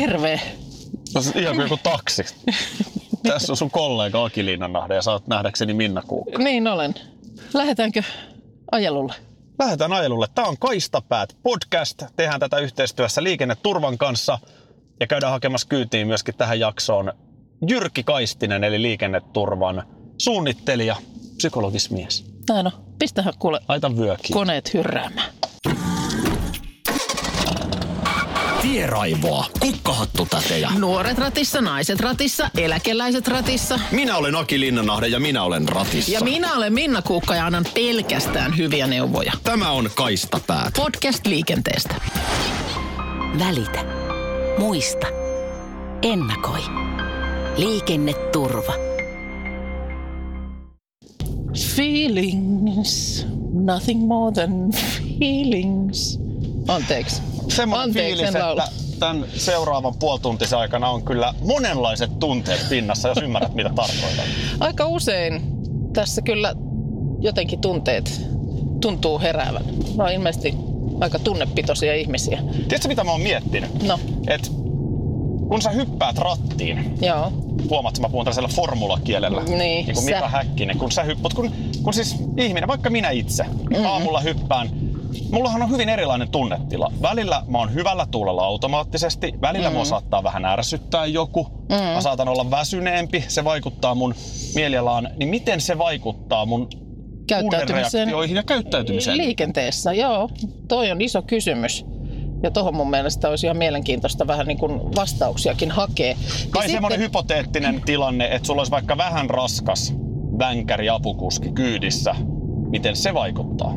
Terve. No, ihan kuin joku taksi. Tässä on sun kollega Aki Linnanahde ja sä oot nähdäkseni Minna Kuukka. Niin olen. Lähdetäänkö ajelulle? Lähdetään ajelulle. Tämä on Kaistapäät podcast. Tehdään tätä yhteistyössä Liikenneturvan kanssa ja käydään hakemassa kyytiin myöskin tähän jaksoon Jyrki Kaistinen eli Liikenneturvan suunnittelija, psykologismies. Näin on. Pistähän kuule Laita vyökiin. koneet hyrräämään. Tieraivoa, kukkahattutätejä. Nuoret ratissa, naiset ratissa, eläkeläiset ratissa. Minä olen Aki Linnanahde ja minä olen ratissa. Ja minä olen Minna Kuukka ja annan pelkästään hyviä neuvoja. Tämä on Kaistapäät. Podcast liikenteestä. Välitä. Muista. Ennakoi. Liikenneturva. Feelings. Nothing more than feelings. Anteeksi. Semmoinen Anteeksi, fiilis, en laula. että tämän seuraavan puoltuntisen aikana on kyllä monenlaiset tunteet pinnassa, jos ymmärrät mitä tarkoitan. Aika usein tässä kyllä jotenkin tunteet tuntuu heräävän. No ilmeisesti aika tunnepitoisia ihmisiä. Tiedätkö mitä mä oon miettinyt? No, Et kun sä hyppäät rattiin, joo. huomaat, mä puhun tällaisella formulakielellä, Niin, niin kuin sä. Mika Häkkinen, kun sä hyppät, kun, kun siis ihminen, vaikka minä itse, mm-hmm. aamulla hyppään, mullahan on hyvin erilainen tunnetila. Välillä mä oon hyvällä tuulella automaattisesti, välillä mm-hmm. mua saattaa vähän ärsyttää joku, mm-hmm. mä saatan olla väsyneempi, se vaikuttaa mun mielialaan, niin miten se vaikuttaa mun Käyttäytymiseen. ja käyttäytymiseen? Liikenteessä, joo. Toi on iso kysymys. Ja tuohon mun mielestä olisi ihan mielenkiintoista vähän niin kuin vastauksiakin hakea. Kai Ja semmoinen sitten- hypoteettinen tilanne, että sulla olisi vaikka vähän raskas vänkäri apukuski kyydissä. Miten se vaikuttaa?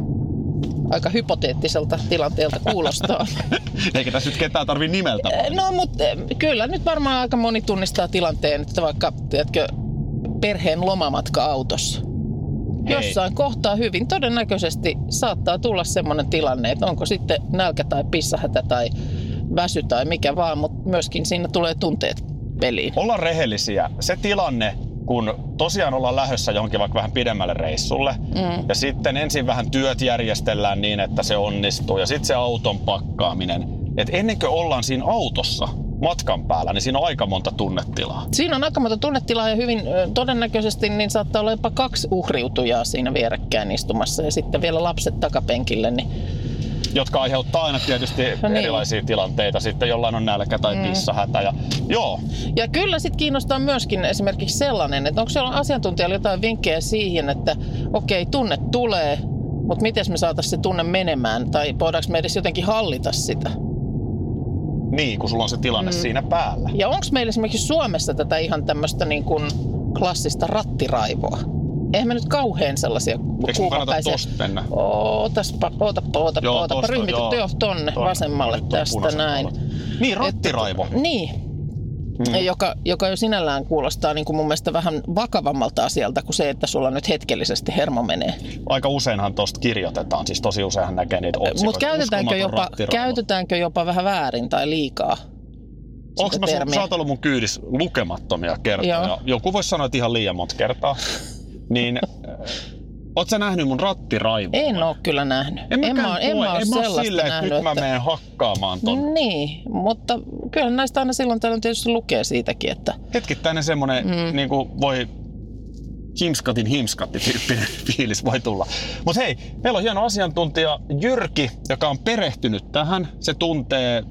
Aika hypoteettiselta tilanteelta kuulostaa. Eikä tässä nyt ketään tarvi nimeltä no mutta kyllä nyt varmaan aika moni tunnistaa tilanteen, että vaikka tiedätkö, perheen lomamatka autossa. Hei. Jossain kohtaa hyvin todennäköisesti saattaa tulla semmoinen tilanne, että onko sitten nälkä tai pissahätä tai väsy tai mikä vaan, mutta myöskin siinä tulee tunteet peliin. Olla rehellisiä. Se tilanne, kun tosiaan ollaan lähdössä johonkin vaikka vähän pidemmälle reissulle, mm. ja sitten ensin vähän työt järjestellään niin, että se onnistuu, ja sitten se auton pakkaaminen. että ennen kuin ollaan siinä autossa matkan päällä, niin siinä on aika monta tunnetilaa. Siinä on aika monta tunnetilaa ja hyvin todennäköisesti niin saattaa olla jopa kaksi uhriutujaa siinä vierekkäin istumassa ja sitten vielä lapset takapenkille. Niin jotka aiheuttaa aina tietysti No niin. erilaisia tilanteita. Sitten jollain on nälkä tai pissahätä. Ja, joo, Ja kyllä sitten kiinnostaa myöskin esimerkiksi sellainen, että onko siellä asiantuntijalla jotain vinkkejä siihen, että okei, tunne tulee, mutta miten me saataisiin se tunne menemään tai voidaanko me edes jotenkin hallita sitä? niin, kun sulla on se tilanne mm. siinä päällä. Ja onko meillä esimerkiksi Suomessa tätä ihan tämmöistä niin kuin klassista rattiraivoa? Eihän me nyt kauhean sellaisia Eikö kuukapäisiä- tosta mennä? Ootaspa, ootapa, ootapa, Joo, ootapa. tosta, Ryhmity joo. tonne, Tonne. vasemmalle on tästä näin. Niin, rattiraivo. Että, niin, mm. joka, joka jo sinällään kuulostaa niin kuin mun mielestä vähän vakavammalta asialta kuin se, että sulla nyt hetkellisesti hermo menee. Aika useinhan tosta kirjoitetaan. Siis tosi useinhan näkee niitä otsikoita. Mutta käytetäänkö jopa, käytetäänkö jopa vähän väärin tai liikaa? Onko mä, sä oot ollut mun kyydissä lukemattomia kertoja. Joo. Joku voisi sanoa, että ihan liian monta kertaa. Niin, äh, oot sä nähnyt mun rattiraivoa? En ole kyllä nähnyt. En, en mä, en mä en mä oo sellaista silleen, että nähnyt. nyt mä että- menen hakkaamaan ton. Niin, mutta kyllä näistä aina silloin tällöin tietysti lukee siitäkin, että hetkittäinen semmoinen, mm. niin kuin voi himskatin himskatti tyyppinen fiilis voi tulla. Mutta hei, meillä on hieno asiantuntija Jyrki, joka on perehtynyt tähän. Se tuntee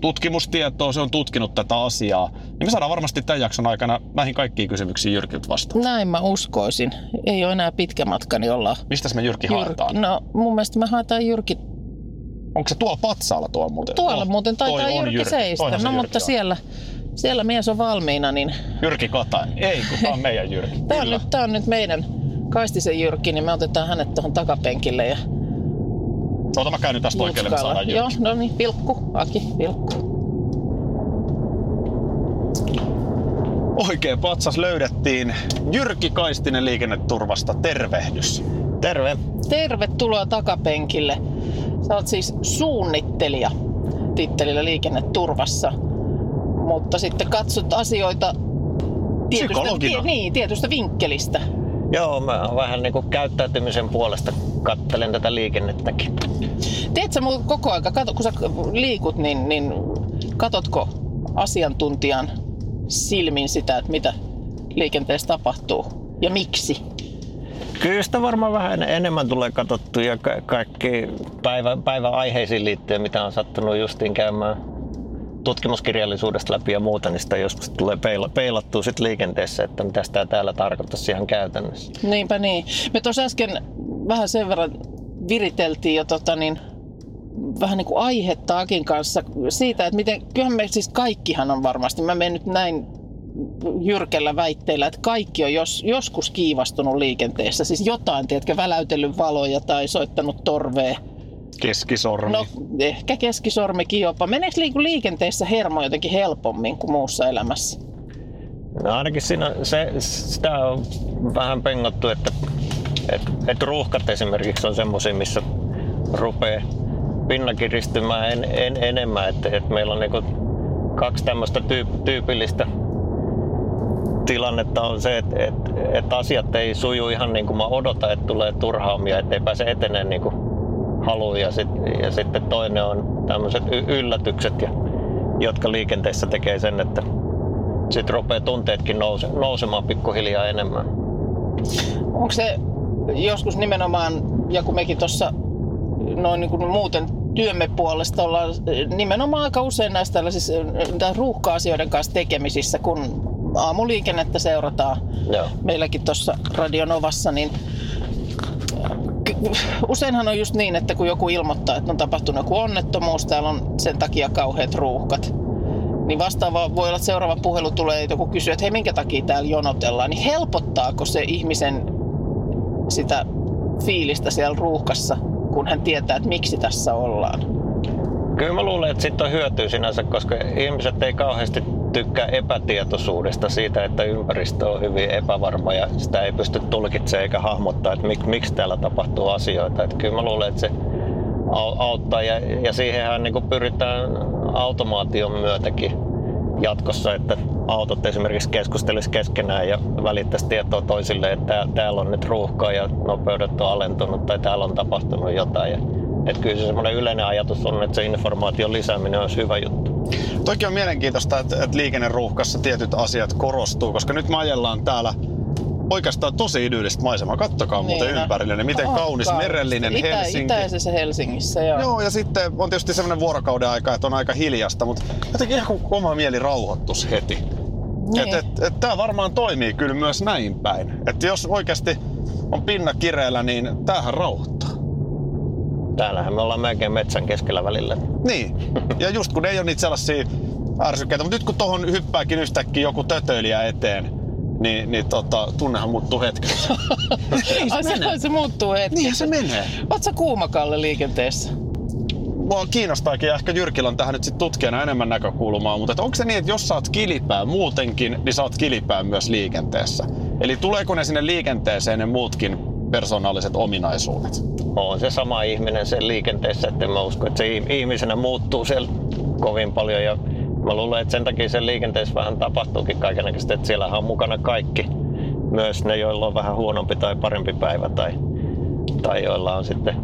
tutkimustietoa, se on tutkinut tätä asiaa. Niin me saadaan varmasti tämän jakson aikana näihin kaikkiin kysymyksiin Jyrkiltä vastaan. näin mä uskoisin. Ei ole enää pitkä matka, niin ollaan Mistä me Jyrki haetaan? No mun mielestä me haetaan Jyrki Onko se tuolla patsaalla tuo muuten? tuolla Oh, muuten taitaa toi on Jyrki, seistä. Se No Jyrki mutta on. siellä, siellä mies on valmiina, niin Jyrki Katainen. Ei, kun tää on meidän Jyrki. tää on, nyt, tää on nyt meidän Kaistisen Jyrki, niin me otetaan hänet tuohon takapenkille ja Ota mä käyn nyt tästä oikealle, me saadaan Joo, Jyrki. no niin, pilkku, Aki, pilkku. Oikein patsas löydettiin. Jyrki Kaistinen liikenneturvasta. Tervehdys. Terve. Tervetuloa takapenkille. Sä oot siis suunnittelija tittelillä liikenneturvassa, mutta sitten katsot asioita tietystä, Psykologina. niin, tietystä vinkkelistä. Joo, mä vähän niin kuin käyttäytymisen puolesta kattelen tätä liikennettäkin. Teet sä mulla koko aika, kun sä liikut, niin, niin katotko asiantuntijan silmin sitä, että mitä liikenteessä tapahtuu ja miksi? Kyllä sitä varmaan vähän enemmän tulee katsottu ja ka- kaikki päivä, päiväaiheisiin liittyen, mitä on sattunut justiin käymään tutkimuskirjallisuudesta läpi ja muuta, niin sitä joskus tulee peila- peilattua sit liikenteessä, että mitä tämä täällä tarkoittaisi ihan käytännössä. Niinpä niin. Me tuossa äsken vähän sen verran viriteltiin jo tota niin, vähän niin kuin aihetta Akin kanssa siitä, että miten, kyllähän me siis kaikkihan on varmasti, mä menen nyt näin jyrkellä väitteellä, että kaikki on jos, joskus kiivastunut liikenteessä. Siis jotain, tiedätkö, väläytellyt valoja tai soittanut torvea. Keskisormi. No, ehkä keskisormikin jopa. Meneekö liikenteessä hermo jotenkin helpommin kuin muussa elämässä? No ainakin siinä se, sitä on vähän pengottu, että et, et ruuhkat esimerkiksi on semmoisia, missä rupeaa pinna kiristymään en, en, enemmän. Että et meillä on niinku kaksi tämmöistä tyyp, tyypillistä tilannetta on se, että et, et asiat ei suju ihan niin kuin mä odotan, että tulee turhaamia, ettei pääse eteneen niin kuin haluaa. Ja, sit, ja sitten toinen on tämmöiset yllätykset, ja, jotka liikenteessä tekee sen, että sitten rupeaa tunteetkin nouse, nousemaan pikkuhiljaa enemmän. Onko se joskus nimenomaan, ja kun mekin tuossa noin niin kuin muuten työmme puolesta ollaan nimenomaan aika usein näistä tällaisissa ruuhka-asioiden kanssa tekemisissä, kun aamuliikennettä seurataan Joo. meilläkin tuossa Radionovassa, niin useinhan on just niin, että kun joku ilmoittaa, että on tapahtunut joku onnettomuus, täällä on sen takia kauheat ruuhkat, niin vastaava voi olla, että seuraava puhelu tulee, että joku kysyy, että hei, minkä takia täällä jonotellaan, niin helpottaako se ihmisen sitä fiilistä siellä ruuhkassa, kun hän tietää, että miksi tässä ollaan? Kyllä mä luulen, että siitä on hyötyä sinänsä, koska ihmiset ei kauheasti tykkää epätietoisuudesta siitä, että ympäristö on hyvin epävarma ja sitä ei pysty tulkitsemaan eikä hahmottaa, että mik, miksi täällä tapahtuu asioita. Että kyllä mä luulen, että se au- auttaa ja, ja siihenhän niin kuin pyritään automaation myötäkin jatkossa, että autot esimerkiksi keskustelisi keskenään ja välittäisi tietoa toisille, että tää- täällä on nyt ruuhkaa ja nopeudet on alentunut tai täällä on tapahtunut jotain. Ja, että kyllä se semmoinen yleinen ajatus on, että se informaation lisääminen olisi hyvä juttu. Toki on mielenkiintoista, että, että liikenneruuhkassa tietyt asiat korostuu, koska nyt me ajellaan täällä oikeastaan tosi idyllistä maisemaa. Kattokaa muuten Niin, ympärille, niin miten on kaunis kaunista. merellinen Itä, Helsinki. Itäisessä Helsingissä, joo. Joo, ja sitten on tietysti sellainen vuorokauden aika, että on aika hiljasta, mutta jotenkin ihan oma mieli rauhoittus heti. Niin. Et, et, et, tämä varmaan toimii kyllä myös näin päin. Että jos oikeasti on pinna kireellä, niin tämähän rauhoittaa. Täällähän me ollaan melkein metsän keskellä välillä. Niin. Ja just kun ei ole niitä sellaisia ärsykkeitä, mutta nyt kun tohon hyppääkin yhtäkkiä joku tötöilijä eteen, niin, niin tota, tunnehan muuttuu hetkessä. Ai se, se muuttuu hetki. Niinhän se menee. Oot sä kuumakalle liikenteessä? Mua kiinnostaakin ja ehkä Jyrkillä on tähän nyt sit tutkijana enemmän näkökulmaa, mutta et onko se niin, että jos sä oot kilipää muutenkin, niin sä oot kilipää myös liikenteessä? Eli tuleeko ne sinne liikenteeseen ne muutkin persoonalliset ominaisuudet? On se sama ihminen sen liikenteessä, että mä usko, että se ih- ihmisenä muuttuu siellä kovin paljon. Ja mä luulen, että sen takia sen liikenteessä vähän tapahtuukin kaikenlaista, että siellähän on mukana kaikki. Myös ne, joilla on vähän huonompi tai parempi päivä tai, tai joilla on sitten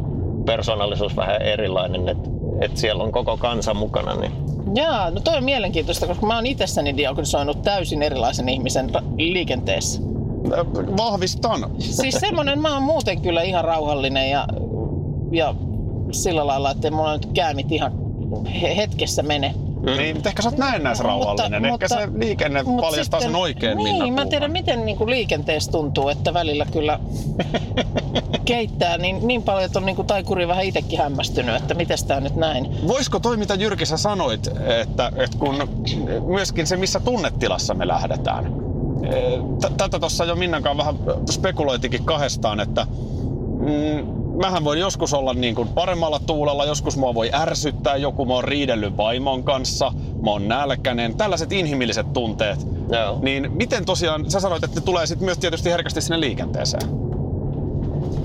persoonallisuus vähän erilainen, että, että siellä on koko kansa mukana. Niin Jaa, no toi on mielenkiintoista, koska mä oon itsessäni diagnosoinut täysin erilaisen ihmisen liikenteessä. Vahvistan. Siis semmonen, mä oon muuten kyllä ihan rauhallinen ja, ja sillä lailla, että mulla nyt käymit ihan he- hetkessä mene. Niin, mutta ehkä sä oot näennäis rauhallinen. ehkä se liikenne mut paljastaa sitten- sen oikein Niin, Minna mä tiedän miten niin kuin liikenteessä tuntuu, että välillä kyllä keittää niin, niin paljon, että on niin kuin taikuri vähän itsekin hämmästynyt, että miten tää nyt näin. Voisiko toi, mitä Jyrki sä sanoit, että, että kun myöskin se, missä tunnetilassa me lähdetään. Tätä tuossa jo Minnan vähän spekuloitikin kahdestaan, että mm, mähän voin joskus olla niin kuin paremmalla tuulella, joskus mua voi ärsyttää joku, mä oon riidellyt vaimon kanssa, mä oon nälkäinen, tällaiset inhimilliset tunteet. Joo. Niin miten tosiaan, sä sanoit, että ne tulee sitten myös tietysti herkästi sinne liikenteeseen.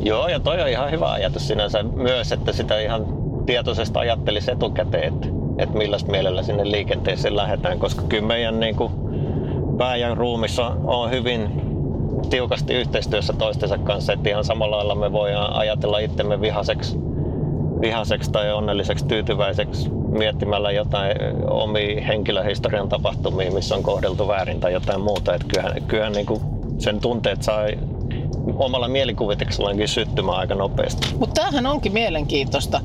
Joo, ja toi on ihan hyvä ajatus sinänsä myös, että sitä ihan tietoisesti ajattelisi etukäteen, että, että millaista mielellä sinne liikenteeseen lähdetään, koska kyllä meidän niin kuin, pää ja ruumissa on hyvin tiukasti yhteistyössä toistensa kanssa, että ihan samalla lailla me voidaan ajatella itsemme vihaseksi vihaseksi tai onnelliseksi tyytyväiseksi miettimällä jotain omia henkilöhistorian tapahtumia, missä on kohdeltu väärin tai jotain muuta. Että kyllähän, kyllähän niin kuin sen tunteet saa omalla mielikuvituksellaankin syttymään aika nopeasti. Mutta tämähän onkin mielenkiintoista.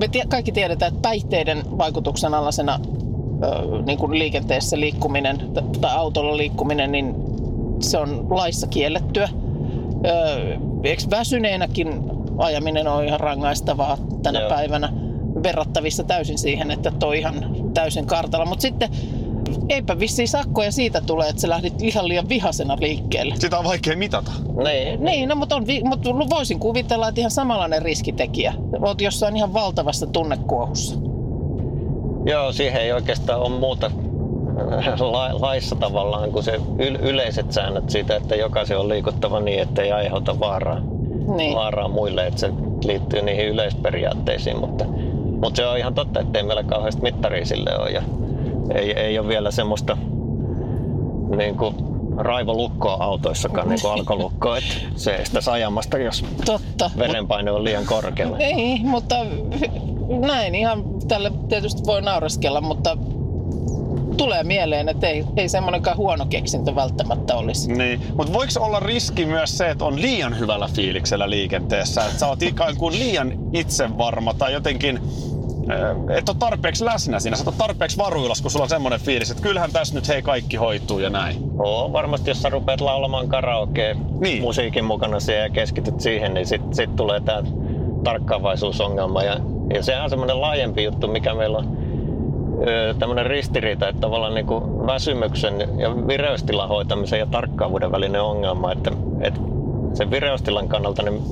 Me kaikki tiedetään, että päihteiden vaikutuksen alaisena ö, niin kuin liikenteessä liikkuminen tai autolla liikkuminen, niin se on laissa kiellettyä. Eikö väsyneenäkin ajaminen on ihan rangaistavaa tänä Joo. päivänä verrattavissa täysin siihen, että toi ihan täysin kartalla. Mutta sitten eipä vissiin sakkoja siitä tulee, että sä lähdit ihan liian vihasena liikkeelle. Sitä on vaikea mitata. Niin, Niin, no, mutta, on, mutta voisin kuvitella, että ihan samanlainen riskitekijä. Oot jossain ihan valtavassa tunnekuohussa. Joo, siihen ei oikeastaan ole muuta la- laissa tavallaan kuin se yl- yleiset säännöt siitä, että jokaisen on liikuttava niin, että ei aiheuta vaaraa, Niin. vaaraa muille, että se liittyy niihin yleisperiaatteisiin, mutta, mutta se on ihan totta, että ei meillä kauheasti mittaria sille ole ja ei, ei ole vielä semmoista niin kuin raivolukkoa autoissakaan, niin kuin alkolukkoa, että se estä ajamasta, jos Totta. verenpaine on liian korkealla. Ei, mutta näin ihan tälle tietysti voi nauraskella, mutta tulee mieleen, että ei, ei semmoinenkaan huono keksintö välttämättä olisi. Niin. Mutta voiko olla riski myös se, että on liian hyvällä fiiliksellä liikenteessä? Että sä oot ikään kuin liian itsevarma tai jotenkin äh, et ole tarpeeksi läsnä siinä, sä tarpeeksi varuillas, kun sulla on semmoinen fiilis, että kyllähän tässä nyt hei kaikki hoituu ja näin. Oo, varmasti jos sä rupeat laulamaan karaokea Niin. musiikin mukana siihen ja keskityt siihen, niin sitten sit tulee tämä tarkkaavaisuusongelma. Ja, ja se on semmoinen laajempi juttu, mikä meillä on tämmöinen ristiriita, että tavallaan niin kuin väsymyksen ja vireystilan hoitamisen ja tarkkaavuuden välinen ongelma, että, että sen vireystilan kannalta niin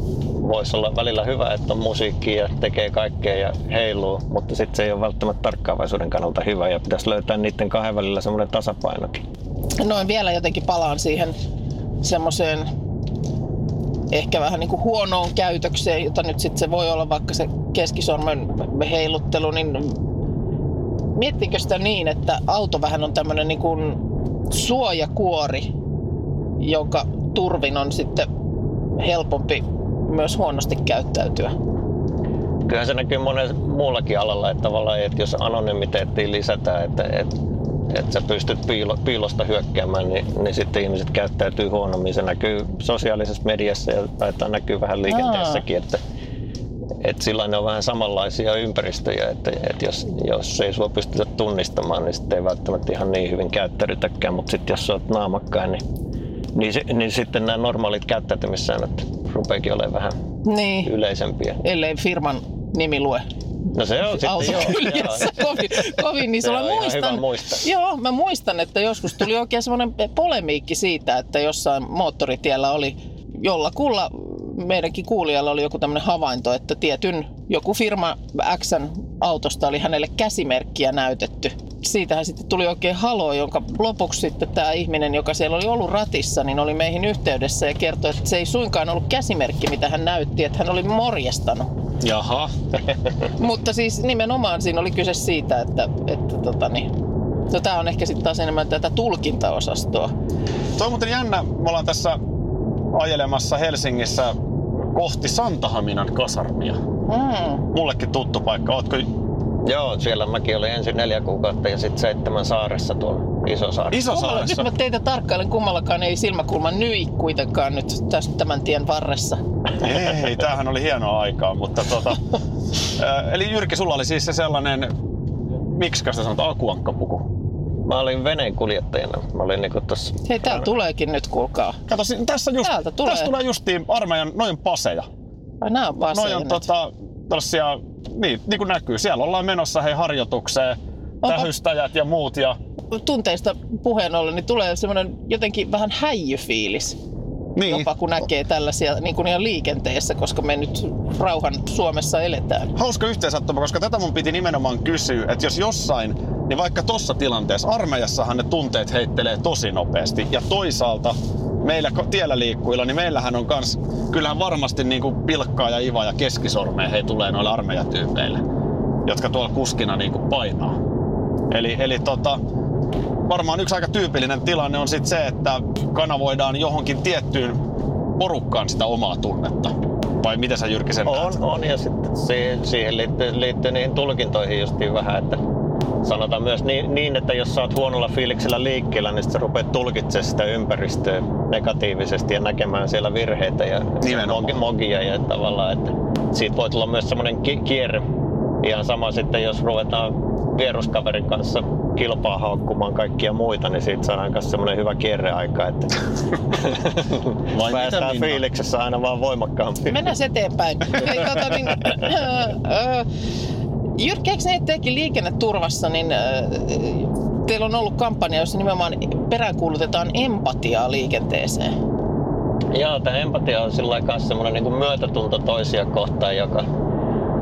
voisi olla välillä hyvä, että on musiikkia ja tekee kaikkea ja heiluu, mutta sitten se ei ole välttämättä tarkkaavaisuuden kannalta hyvä ja pitäisi löytää niiden kahden välillä semmoinen tasapainokin. Noin vielä jotenkin palaan siihen semmoiseen ehkä vähän niin kuin huonoon käytökseen, jota nyt sitten se voi olla vaikka se keskisormen heiluttelu, niin miettikö sitä niin, että auto vähän on tämmöinen niin kuin suojakuori, jonka turvin on sitten helpompi myös huonosti käyttäytyä. Kyllähän se näkyy monen muullakin alalla, että että jos anonymiteettiin lisätään, että, että, että sä pystyt piilo, piilosta hyökkäämään, niin, niin sitten ihmiset käyttäytyy huonommin. Se näkyy sosiaalisessa mediassa ja taitaa näkyy vähän liikenteessäkin, että, että sillä ne on vähän samanlaisia ympäristöjä, että, että jos, jos ei sua pystytä tunnistamaan, niin sitten ei välttämättä ihan niin hyvin käyttäydytäkään, mutta sitten jos sä oot naamakkain, niin, niin, niin sitten nämä normaalit käyttäytymissäännöt rupeekin olemaan vähän Niin, yleisempiä. ellei firman nimi lue No se on sitten joo. autokyljessä joo. kovin, kovin niin Se sulla muistan. Joo, mä muistan, että joskus tuli oikein semmoinen polemiikki siitä, että jossain moottoritiellä oli jollakulla meidänkin kuulijalla oli joku tämmöinen havainto, että tietyn joku firma Xn autosta oli hänelle käsimerkkiä näytetty. Siitähän sitten tuli oikein halo, jonka lopuksi sitten tämä ihminen, joka siellä oli ollut ratissa, niin oli meihin yhteydessä ja kertoi, että se ei suinkaan ollut käsimerkki, mitä hän näytti, että hän oli morjestanut. Jaha. Mutta siis nimenomaan siinä oli kyse siitä, että, että tota niin, no tämä on ehkä sitten taas enemmän tätä tulkintaosastoa. Se on muuten jännä, me ollaan tässä ajelemassa Helsingissä kohti Santahaminan kasarmia. Mm. Mullekin tuttu paikka. Ootko Joo, siellä mäkin olin ensin neljä kuukautta ja sitten seitsemän saaressa tuolla Isosaaressa. Kummalla, nyt Isosaaressa? mä teitä tarkkailen, kummallakaan ei silmäkulma nyi kuitenkaan nyt tästä tämän tien varressa. Ei, tämähän oli hienoa aikaa, mutta tota... Eli Jyrki, sulla oli siis se sellainen, miksi sitä sanotaan, akuankkapuku. Mä olin veneen kuljettajana. Mä olin niinku tossa... Hei, täällä tuleekin nyt, kuulkaa. Kato, tässä, just, Täältä tulee. tässä tulee justiin armeijan, noin paseja. Ai nää on vaan Noin on tota, tollasia, niin, niin kuin näkyy, siellä ollaan menossa hei harjoitukseen, Onko- tähystäjät ja muut. Ja, Tunteista puheen ollen, niin tulee semmoinen jotenkin vähän häijyfiilis. Niin, Jopa kun näkee tällaisia niin kuin ihan liikenteessä, koska me nyt rauhan Suomessa eletään. hauska yhteensattuma, koska tätä mun piti nimenomaan kysyä, että jos jossain, niin vaikka tossa tilanteessa, armeijassahan ne tunteet heittelee tosi nopeasti. Ja toisaalta meillä tiellä liikkujilla, niin meillähän on kans, kyllähän varmasti niin kuin pilkkaa ja iva ja keskisormea hei tulee noille armeijatyypeille, jotka tuolla kuskina niin kuin painaa. Eli, eli tota, varmaan yksi aika tyypillinen tilanne on sit se, että kanavoidaan johonkin tiettyyn porukkaan sitä omaa tunnetta. Vai mitä sä Jyrki sen On, näet? on ja sitten siihen, siihen liittyy, liittyy niihin tulkintoihin justiin vähän, että sanotaan myös niin, niin, että jos sä oot huonolla fiiliksellä liikkeellä, niin sit sä rupeat tulkitsemaan sitä ympäristöä negatiivisesti ja näkemään siellä virheitä ja mogi- mogia ja tavallaan, että siitä voi tulla myös semmoinen ki- kierre. Ihan sama sitten, jos ruvetaan vieruskaverin kanssa kilpaa haukkumaan kaikkia muita, niin siitä saadaan myös semmoinen hyvä kierreaika, että Vai päästään Minna? fiiliksessä aina vaan voimakkaammin. Mennään eteenpäin. Hei, tota, niin, äh, Jyrki, eikö ne tekin liikenneturvassa, niin äh, teillä on ollut kampanja, jossa nimenomaan peräänkuulutetaan empatiaa liikenteeseen. Joo, tämä empatia on sillä lailla semmoinen niin myötätunto toisia kohtaan, joka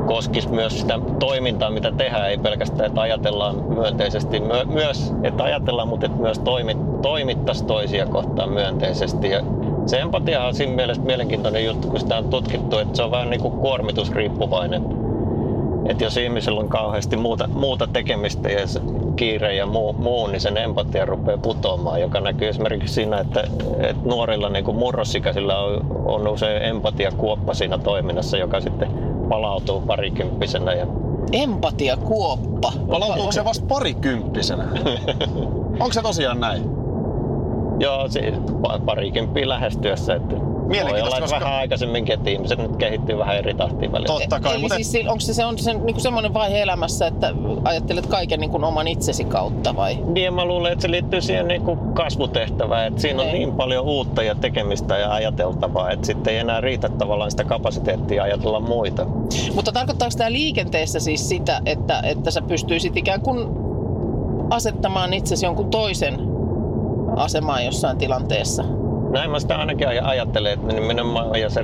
koskisi myös sitä toimintaa, mitä tehdään, ei pelkästään, että ajatellaan myönteisesti, My- myös, että ajatellaan, mutta että myös toimi, toimittaisiin toisia kohtaan myönteisesti. Ja se empatia on siinä mielessä mielenkiintoinen juttu, kun sitä on tutkittu, että se on vähän niin kuin kuormitusriippuvainen. Että jos ihmisellä on kauheasti muuta, muuta tekemistä ja kiire ja muu, muu, niin sen empatia rupeaa putoamaan, joka näkyy esimerkiksi siinä, että, että nuorilla niin kuin murrosikäisillä on, on usein empatiakuoppa siinä toiminnassa, joka sitten palautuu parikymppisenä. Ja Empatia kuoppa. Palautuuko se vasta parikymppisenä? Onko se tosiaan näin? joo, siis pa- parikymppiä lähestyessä. Että Mielenkiintoista, koska- vähän aikaisemminkin, että ihmiset nyt kehittyy vähän eri tahtiin välillä. Totta kai, Eli mutta siis onko se, se, on se niin kuin semmoinen vaihe elämässä, että ajattelet kaiken niin kuin oman itsesi kautta vai? Niin mä luulen, että se liittyy siihen niin kuin kasvutehtävään, että siinä on Niin. niin paljon uutta ja tekemistä ja ajateltavaa, että sitten ei enää riitä tavallaan sitä kapasiteettia ajatella muita. Mutta tarkoittaako tämä liikenteessä siis sitä, että, että sä pystyisit ikään kuin asettamaan itsesi jonkun toisen asemaan jossain tilanteessa? Näin mä sitä ainakin aj- ajattelen, että nimenomaan, ja se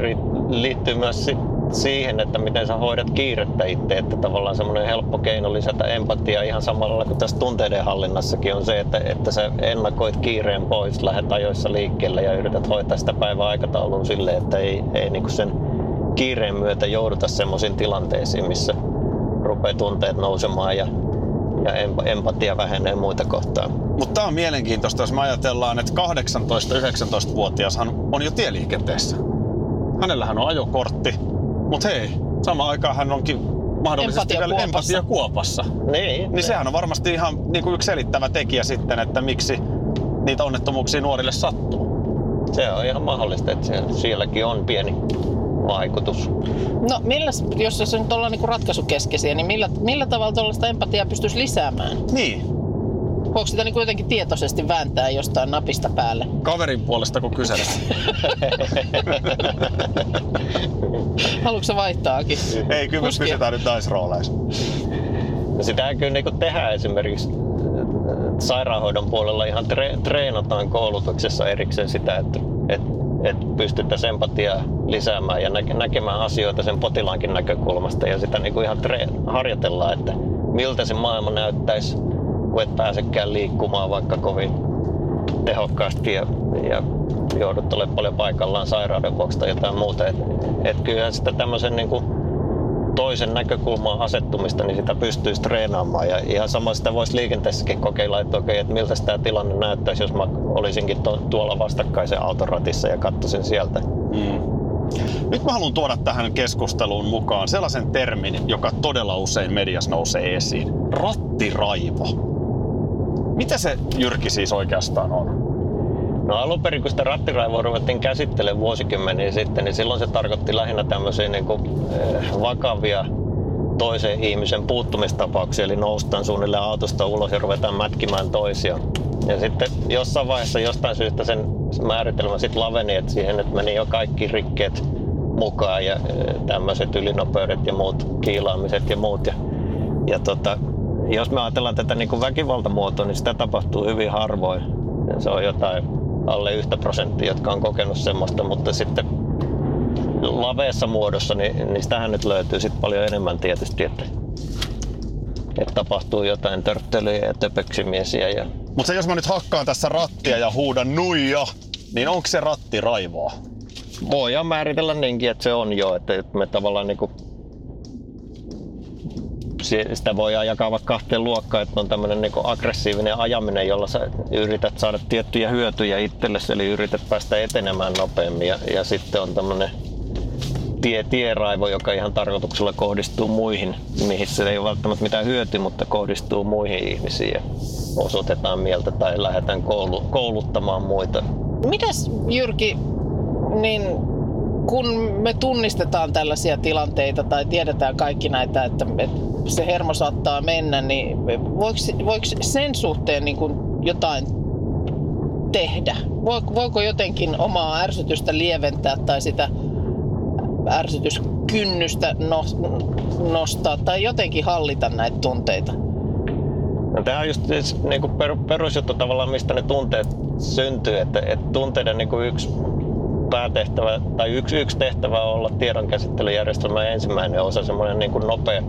liittyy myös si- siihen, että miten sä hoidat kiirettä itse, että tavallaan semmoinen helppo keino lisätä empatiaa ihan samalla kuin tässä tunteiden hallinnassakin on se, että, että sä ennakoit kiireen pois, lähdet ajoissa liikkeelle ja yrität hoitaa sitä päivän aikataulua silleen, että ei, ei niinku sen kiireen myötä jouduta semmoisiin tilanteisiin, missä rupeaa tunteet nousemaan ja, ja emp- empatia vähenee muita kohtaan. Mutta tämä on mielenkiintoista, jos me ajatellaan, että 18-19-vuotiashan on jo tieliikenteessä. Hänellähän on ajokortti, mutta hei, samaan aikaan hän onkin mahdollisesti Empatia vielä kuopassa. empatia kuopassa. Niin, Niin sehän on varmasti ihan niin kuin yksi selittävä tekijä sitten, että miksi niitä onnettomuuksia nuorille sattuu. Se on ihan mahdollista, että siellä- sielläkin on pieni vaikutus. No milläs, jos se nyt ollaan niin ratkaisukeskeisiä, niin millä, millä tavalla tuollaista empatiaa pystyisi lisäämään? Niin, Voiko sitä niin jotenkin tietoisesti vääntää jostain napista päälle? kaverin puolesta kun kyselet. Haluatko vaihtaakin? Ei, kyllä me Kuskia. pysytään nyt naisrooleissa. No Sitähän kyllä niin tehdään esimerkiksi äh, sairaanhoidon puolella ihan tre- treenataan koulutuksessa erikseen sitä, että et, et pystyttäisiin empatiaa lisäämään ja näke- näkemään asioita sen potilaankin näkökulmasta ja sitä niin kuin ihan tre- harjoitellaan, että miltä se maailma näyttäisi, kun et pääsekään liikkumaan vaikka kovin tehokkaasti ja, ja joudut olemaan paljon paikallaan sairauden vuoksi tai jotain muuta. Et, et kyllähän sitä tämmöisen niin kuin toisen näkökulman asettumista, niin sitä pystyisi treenaamaan. Ja ihan sama sitä voisi liikenteessäkin kokeilla, että okei, että miltä tämä tilanne näyttäisi, jos mä olisinkin to- tuolla vastakkaisen autoratissa ja katsoisin sieltä. Mm. Nyt mä haluan tuoda tähän keskusteluun mukaan sellaisen termin, joka todella usein mediassa nousee esiin. Rattiraivo. Mitä se Jyrki siis oikeastaan on? No alun perin, kun sitä rattiraivoa ruvettiin käsittelemään vuosikymmeniä sitten, niin silloin se tarkoitti lähinnä tämmöisiä niin kuin, eh, vakavia toisen ihmisen puuttumistapauksia, eli noustaan suunnilleen autosta ulos ja ruvetaan mätkimään toisia. Ja sitten jossain vaiheessa jostain syystä sen määritelmä sitten laveni, että siihen että meni jo kaikki rikkeet mukaan ja eh, tämmöiset ylinopeudet ja muut kiilaamiset ja muut. Ja, ja tota, jos me ajatellaan tätä niin kuin väkivaltamuotoa, niin sitä tapahtuu hyvin harvoin. Se on jotain alle yhtä prosenttia, jotka on kokenut semmoista, mutta sitten laveessa muodossa, niin, niin sitähän nyt löytyy sit paljon enemmän tietysti, että, että tapahtuu jotain törttelyjä ja töpöksimiesiä. Ja... Mutta jos mä nyt hakkaan tässä rattia ja huudan nuija, niin onko se rattiraivoa? Voidaan määritellä niinkin, että se on jo, että me tavallaan niinku sitä voidaan jakaa vaikka kahteen luokkaan, että on tämmöinen niinku aggressiivinen ajaminen, jolla sä yrität saada tiettyjä hyötyjä itsellesi, eli yrität päästä etenemään nopeammin. Ja, ja sitten on tämmöinen tie, tieraivo, joka ihan tarkoituksella kohdistuu muihin, mihin se ei ole välttämättä mitään hyötyä, mutta kohdistuu muihin ihmisiin ja osoitetaan mieltä tai lähdetään koulu, kouluttamaan muita. Mitäs Jyrki, niin kun me tunnistetaan tällaisia tilanteita tai tiedetään kaikki näitä, että, se hermo saattaa mennä, niin voiko, voiko sen suhteen niin kuin jotain tehdä? Voiko jotenkin omaa ärsytystä lieventää tai sitä ärsytyskynnystä nostaa tai jotenkin hallita näitä tunteita? No, tämä on just siis, niin kuin perusjuttu tavallaan, mistä ne tunteet syntyy. Että, että tunteiden niin kuin yksi päätehtävä tai yksi, yksi tehtävä on olla tiedonkäsittelyjärjestelmän ensimmäinen osa, semmoinen niin nopea,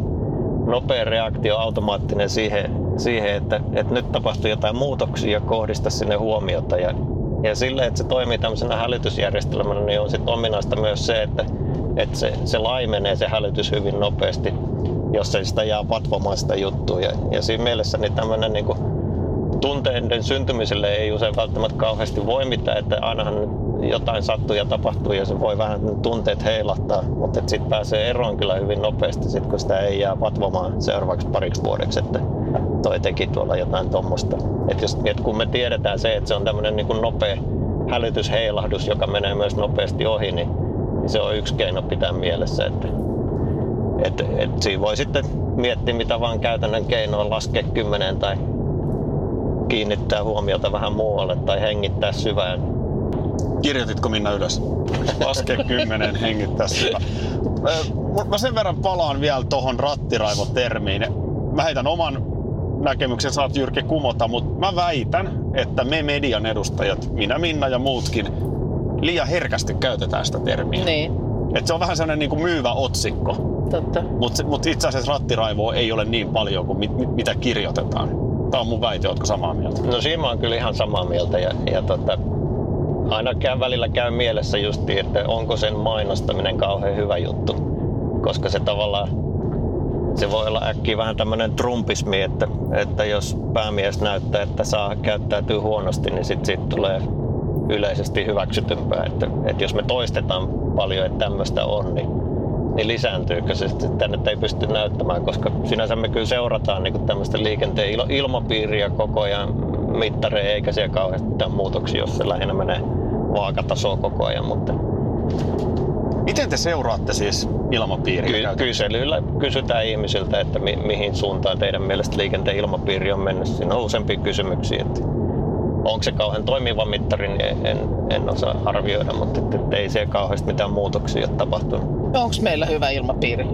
nopea reaktio, automaattinen siihen, siihen että, että nyt tapahtuu jotain muutoksia ja kohdista sinne huomiota. Ja, ja sille, että se toimii tämmöisenä hälytysjärjestelmänä, niin on sitten ominaista myös se, että, että se, se laimenee se hälytys hyvin nopeasti, jos ei sitä jää patvomaan sitä juttua. Ja, ja siinä mielessä niin tämmöinen niin kuin, tunteiden syntymiselle ei usein välttämättä kauheasti voi mitään, että ainahan jotain sattuu ja tapahtuu ja se voi vähän tunteet heilahtaa, mutta sitten pääsee eroon kyllä hyvin nopeasti, sit kun sitä ei jää vatvomaan seuraavaksi pariksi vuodeksi, että toi teki tuolla jotain tuommoista. Et et kun me tiedetään se, että se on tämmöinen niin nopea hälytysheilahdus, joka menee myös nopeasti ohi, niin, niin se on yksi keino pitää mielessä. Että, et, et siinä voi sitten miettiä mitä vaan käytännön keinoa laskea kymmeneen tai kiinnittää huomiota vähän muualle tai hengittää syvään Kirjoititko Minna ylös? Laske kymmenen, hengittää sitä. Mä sen verran palaan vielä tuohon rattiraivotermiin. Mä heitän oman näkemyksen, saat Jyrki kumota, mutta mä väitän, että me median edustajat, minä, Minna ja muutkin, liian herkästi käytetään sitä termiä. Niin. Et se on vähän sellainen niin kuin myyvä otsikko. Totta. Mutta mut itse asiassa rattiraivoa ei ole niin paljon kuin mit, mit, mitä kirjoitetaan. Tämä on mun väite, ootko samaa mieltä? No siinä mä oon kyllä ihan samaa mieltä ja, ja tota, aina käy, välillä käy mielessä justi, että onko sen mainostaminen kauhean hyvä juttu. Koska se tavallaan, se voi olla äkkiä vähän tämmöinen trumpismi, että, että jos päämies näyttää, että saa käyttäytyy huonosti, niin sitten siitä tulee yleisesti hyväksytympää. Että, että jos me toistetaan paljon, että tämmöistä on, niin, niin lisääntyykö se sitten tänne ei pysty näyttämään, koska sinänsä me kyllä seurataan niin tämmöistä liikenteen ilmapiiriä koko ajan mittareja, eikä siellä kauheasti mitään muutoksia, jos se lähinnä menee vaakatasoa koko ajan. Mutta... Miten te seuraatte siis ilmapiiriä? Ky- kyselyillä kysytään ihmisiltä, että mi- mihin suuntaan teidän mielestä liikenteen ilmapiiri on mennyt. Siinä on useampia kysymyksiä. Että onko se kauhean toimiva mittari, niin en, en osaa arvioida, mutta että, että ei siellä kauheasti mitään muutoksia ole tapahtunut. Onko meillä hyvä ilmapiiri?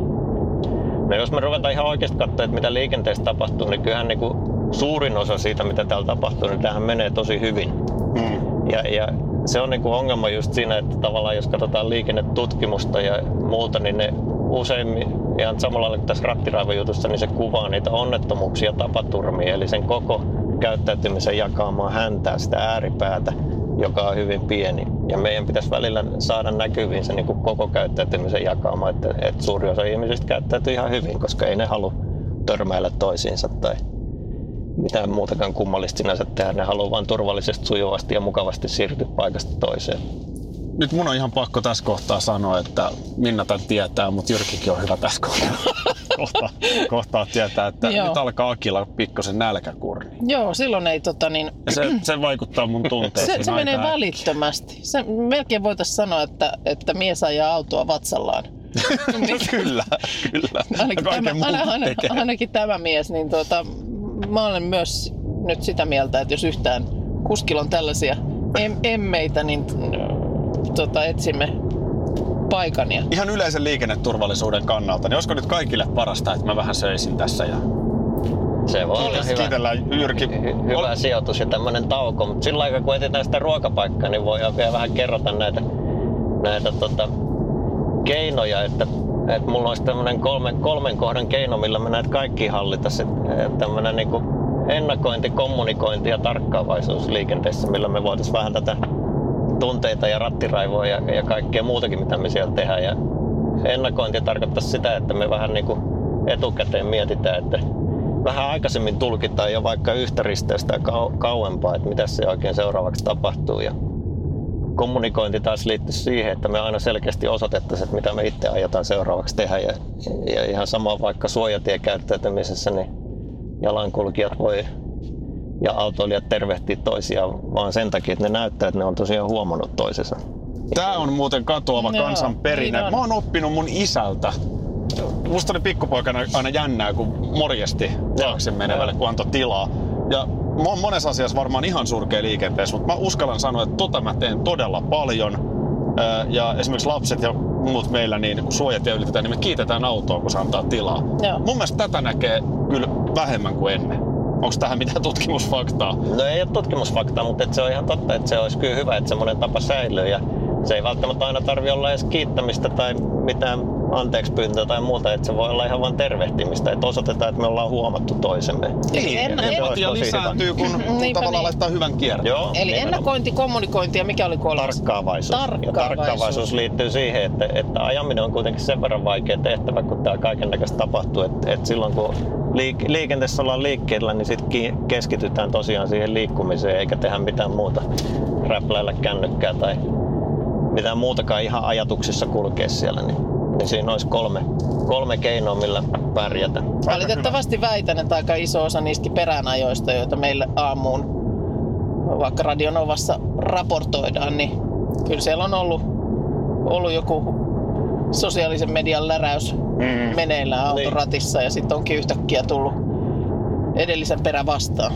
No jos me ruvetaan ihan oikeasti katsoa, että mitä liikenteessä tapahtuu, niin kyllähän niin kuin suurin osa siitä, mitä täällä tapahtuu, niin tähän menee tosi hyvin. Mm. Ja, ja se on niinku ongelma just siinä, että tavallaan jos katsotaan liikennetutkimusta ja muuta, niin ne usein ihan samalla lailla kuin tässä rattiraivojutussa, niin se kuvaa niitä onnettomuuksia tapaturmia, eli sen koko käyttäytymisen jakaamaan häntää, sitä ääripäätä, joka on hyvin pieni. Ja meidän pitäisi välillä saada näkyviin se niin kuin koko käyttäytymisen jakaama, että, että suuri osa ihmisistä käyttäytyy ihan hyvin, koska ei ne halua törmäillä toisiinsa tai mitään muutakaan kummallista sinänsä tehdä. Ne haluaa vain turvallisesti, sujuvasti ja mukavasti siirtyä paikasta toiseen. Nyt mun on ihan pakko tässä kohtaa sanoa, että Minna tämän tietää, mutta Jyrkikin on hyvä tässä kohtaa, kohtaa, kohtaa tietää, että Joo. nyt alkaa Akilla pikkusen nälkäkurni. Joo, silloin ei tota niin... se, se vaikuttaa mun tunteisiin Se, se menee välittömästi. Se, melkein voitaisiin sanoa, että, että mies ajaa autoa vatsallaan. kyllä, kyllä. Ainakin tämä, ainakin, ainakin tämä mies, niin tuota, mä olen myös nyt sitä mieltä, että jos yhtään kuskilla on tällaisia em- emmeitä, niin tota, etsimme paikan. Ja... Ihan yleisen liikenneturvallisuuden kannalta, niin olisiko nyt kaikille parasta, että mä vähän söisin tässä ja se voi olla hyvä, Kiitellään Jyrki. Hy- hyvä Ol... sijoitus ja tämmöinen tauko. Mutta sillä aikaa kun etsitään sitä ruokapaikkaa, niin voi vielä vähän kerrota näitä, näitä tota, keinoja, että että mulla olisi tämmöinen kolmen, kolmen kohdan keino, millä mä näet kaikki hallita. Tämmöinen niin ennakointi, kommunikointi ja tarkkaavaisuus liikenteessä, millä me voitaisiin vähän tätä tunteita ja rattiraivoa ja, ja kaikkea muutakin, mitä me siellä tehdään. Ja ennakointi tarkoittaa sitä, että me vähän niin kuin etukäteen mietitään, että vähän aikaisemmin tulkitaan jo vaikka yhtä risteystä kau- kauempaa, että mitä se oikein seuraavaksi tapahtuu. Ja kommunikointi taas liittyy siihen, että me aina selkeästi osoitettaisiin, että mitä me itse aiotaan seuraavaksi tehdä. Ja, ja ihan sama vaikka suojatiekäyttäytymisessä, niin jalankulkijat voi ja autoilijat tervehtiä toisiaan vaan sen takia, että ne näyttää, että ne on tosiaan huomannut toisensa. Tää on muuten katoava Joo, kansan perinne. niin on. Mä oon oppinut mun isältä. Musta oli pikkupoikana aina jännää, kun morjesti taakse menevälle, kun antoi tilaa. Ja mä oon monessa asiassa varmaan ihan surkea liikenteessä, mutta mä uskallan sanoa, että tota mä teen todella paljon. Ja esimerkiksi lapset ja muut meillä, niin kun suojatie ylitetään, niin me kiitetään autoa, kun se antaa tilaa. Joo. Mun mielestä tätä näkee kyllä vähemmän kuin ennen. Onko tähän mitään tutkimusfaktaa? No ei ole tutkimusfaktaa, mutta se on ihan totta, että se olisi kyllä hyvä, että semmoinen tapa säilyy. Ja se ei välttämättä aina tarvi olla edes kiittämistä tai mitään anteeksi pyyntöä tai muuta, että se voi olla ihan vain tervehtimistä, että osoitetaan, että me ollaan huomattu toisemme. Eli en- en- empatia lisääntyy, kun, kun Niinpä tavallaan niin. laittaa hyvän kierteen. Joo, Eli nimenomaan. ennakointi, kommunikointi ja mikä oli kolmas? Tarkkaavaisuus. Ja Tarkkaavaisuus. tarkkaavaisuus liittyy siihen, että, että ajaminen on kuitenkin sen verran vaikea tehtävä, kun täällä kaiken näköistä tapahtuu. Että, että silloin kun liik- liikenteessä ollaan liikkeellä, niin sitten keskitytään tosiaan siihen liikkumiseen eikä tehdä mitään muuta. Räpläillä kännykkää tai mitään muutakaan ihan ajatuksissa kulkea siellä. Niin, niin siinä olisi kolme, kolme keinoa, millä pärjätä. Valitettavasti väitän, että aika iso osa niistä peräänajoista, joita meille aamuun vaikka Radionovassa raportoidaan, niin kyllä siellä on ollut, ollut joku sosiaalisen median läräys Mm. meneillään autoratissa ja sitten onkin yhtäkkiä tullut edellisen perä vastaan.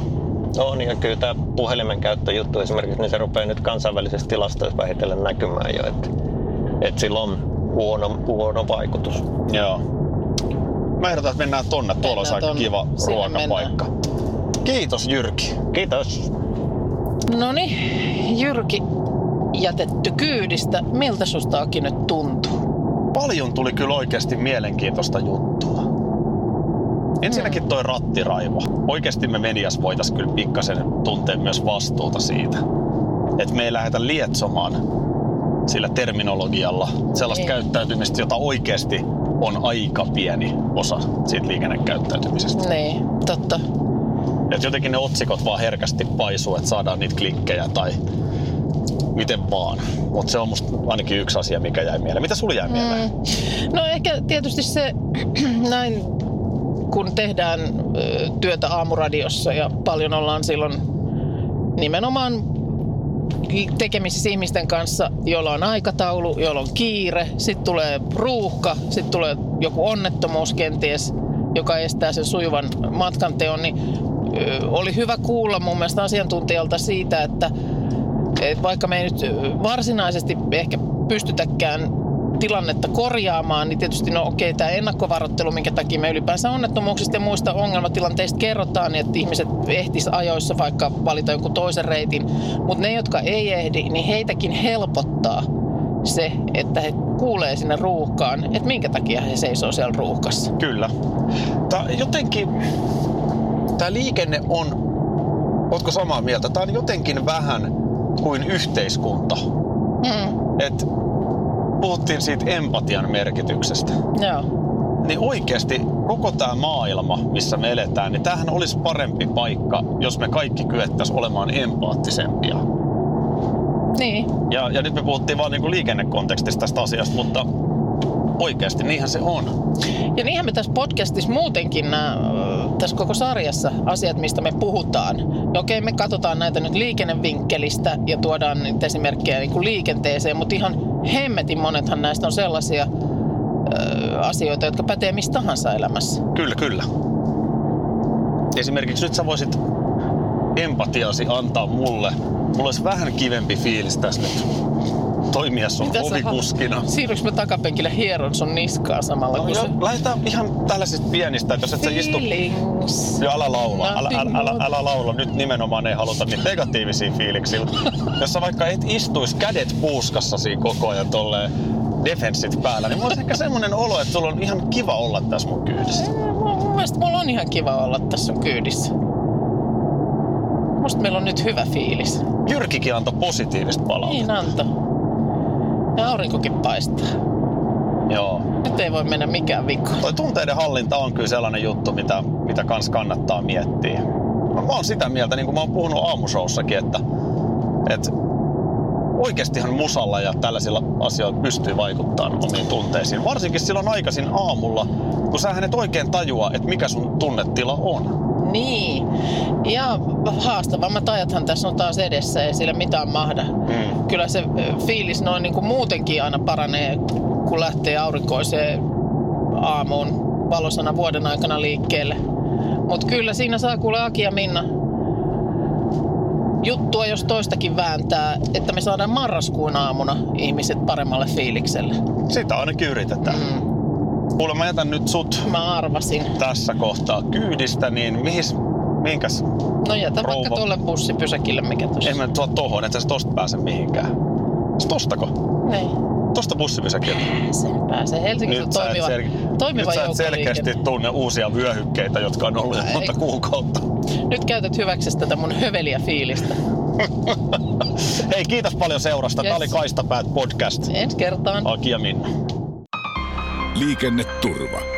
On, ja kyllä tämä puhelimen käyttöjuttu esimerkiksi, niin se rupeaa nyt kansainvälisessä tilastoissa vähitellen näkymään jo, että, että sillä on huono, huono vaikutus. Joo. Mä ehdotan, että mennään tonne. Tuolla Mennään aika kiva ruokapaikka. Kiitos Jyrki. Kiitos! No niin, Jyrki jätetty kyydistä. Miltä susta Aki nyt tuntuu? Paljon tuli kyllä oikeasti mielenkiintoista juttua. Ensinnäkin toi rattiraivo. Oikeasti me medias voitais kyllä pikkasen tuntea myös vastuuta siitä. Että me ei lähdetä lietsomaan sillä terminologialla sellaista Ei. käyttäytymistä, jota oikeasti on aika pieni osa siitä liikennekäyttäytymisestä. Niin, totta. Et jotenkin ne otsikot vaan herkästi paisuu, että saadaan niitä klikkejä tai miten vaan. Mutta se on musta ainakin yksi asia, mikä jäi mieleen. Mitä sulla jäi mieleen? No ehkä tietysti se näin, kun tehdään työtä aamuradiossa ja paljon ollaan silloin nimenomaan tekemisissä ihmisten kanssa, joilla on aikataulu, joilla on kiire, sitten tulee ruuhka, sitten tulee joku onnettomuus kenties, joka estää sen sujuvan matkanteon, niin oli hyvä kuulla mun mielestä asiantuntijalta siitä, että et vaikka me ei nyt varsinaisesti ehkä pystytäkään tilannetta korjaamaan, niin tietysti no okei, tämä ennakkovaroittelu, minkä takia me ylipäänsä onnettomuuksista ja muista ongelmatilanteista kerrotaan, niin että ihmiset ehtis ajoissa vaikka valita jonkun toisen reitin, mutta ne, jotka ei ehdi, niin heitäkin helpottaa se, että he kuulee sinne ruuhkaan, että minkä takia he seisoo siellä ruuhkassa. Kyllä. Tää jotenkin, tämä liikenne on, ootko samaa mieltä, tämä on jotenkin vähän kuin yhteiskunta. Mm, Et puhuttiin siitä empatian merkityksestä. joo. Niin oikeasti koko tämä maailma, missä me eletään, niin tämähän olisi parempi paikka, jos me kaikki kyettäisiin olemaan empaattisempia. Niin, Ja, ja nyt me puhuttiin vaan niinku liikennekontekstista tästä asiasta, mutta oikeasti niinhän se on. Ja niinhän me tässä podcastissa muutenkin, ö, tässä koko sarjassa asiat, mistä me puhutaan. No okei, me katsotaan näitä nyt liikennevinkkelistä ja tuodaan niitä esimerkkejä niin kuin liikenteeseen, mutta ihan hemmetin monethan näistä on sellaisia ö, asioita, jotka pätee mistä tahansa elämässä. Kyllä, kyllä. Esimerkiksi nyt sä voisit empatiasi antaa mulle. Mulla olisi vähän kivempi fiilis tässä nyt toimia sun Mitä ovikuskina. Siirryks mä takapenkille hieron sun niskaa samalla, No, kun jo, se... lähdetään ihan tällaisista pienistä, että jos et sä istu... Feelings. Joo, älä laula, älä, älä, älä, älä laula. Nyt nimenomaan ei haluta niitä negatiivisia fiiliksiä. Jos sä vaikka et istuis kädet puuskassa siinä koko ajan tolleen defenssit päällä, niin mulla olisi ehkä semmonen olo, että sulla on ihan kiva olla tässä mun kyydissä. Mun mielestä mulla on ihan kiva olla tässä sun kyydissä. Musta meillä on nyt hyvä fiilis. Jyrkikin antoi positiivista palautetta. Niin Anto. Ja aurinkokin paistaa. Joo. Nyt ei voi mennä mikään vikaan. Toi tunteiden hallinta on kyllä sellainen juttu, mitä, mitä kans kannattaa miettiä. Mä, mä oon sitä mieltä, niin kuin mä oon puhunut aamushowssakin, että, että oikeastihan musalla ja tällaisilla asioilla pystyy vaikuttamaan omiin tunteisiin. Varsinkin silloin aikaisin aamulla, kun sä et oikein tajua, että mikä sun tunnetila on. Niin. Ja haastavammat ajathan tässä on taas edessä, ei sillä mitään mahda. Mm. Kyllä se fiilis noin niin kuin muutenkin aina paranee, kun lähtee aurinkoiseen aamuun valosana vuoden aikana liikkeelle. Mutta kyllä siinä saa kuule Aki ja Minna juttua, jos toistakin vääntää, että me saadaan marraskuun aamuna ihmiset paremmalle fiilikselle. Sitä ainakin yritetään. Mm, Kuule, mä jätän nyt sut mä arvasin. tässä kohtaa kyydistä, niin mihis, minkäs? No jätä Rouva. vaikka tuolle bussipysäkille, mikä tuossa. Ei mä nyt tuo tohon, et sä tosta pääse mihinkään. Sä tostako? Niin. Tosta bussipysäkille. Pääsee, pääsee. Helsingissä on sä et toimiva, sel- toimiva nyt sä et selkeästi tunne uusia vyöhykkeitä, jotka on ollut Ei. monta kuukautta. Nyt käytät hyväksi tätä mun höveliä fiilistä. Hei, kiitos paljon seurasta. Yes. oli Kaistapäät podcast. Ensi kertaan. Aki ja Minna. Liikenneturva.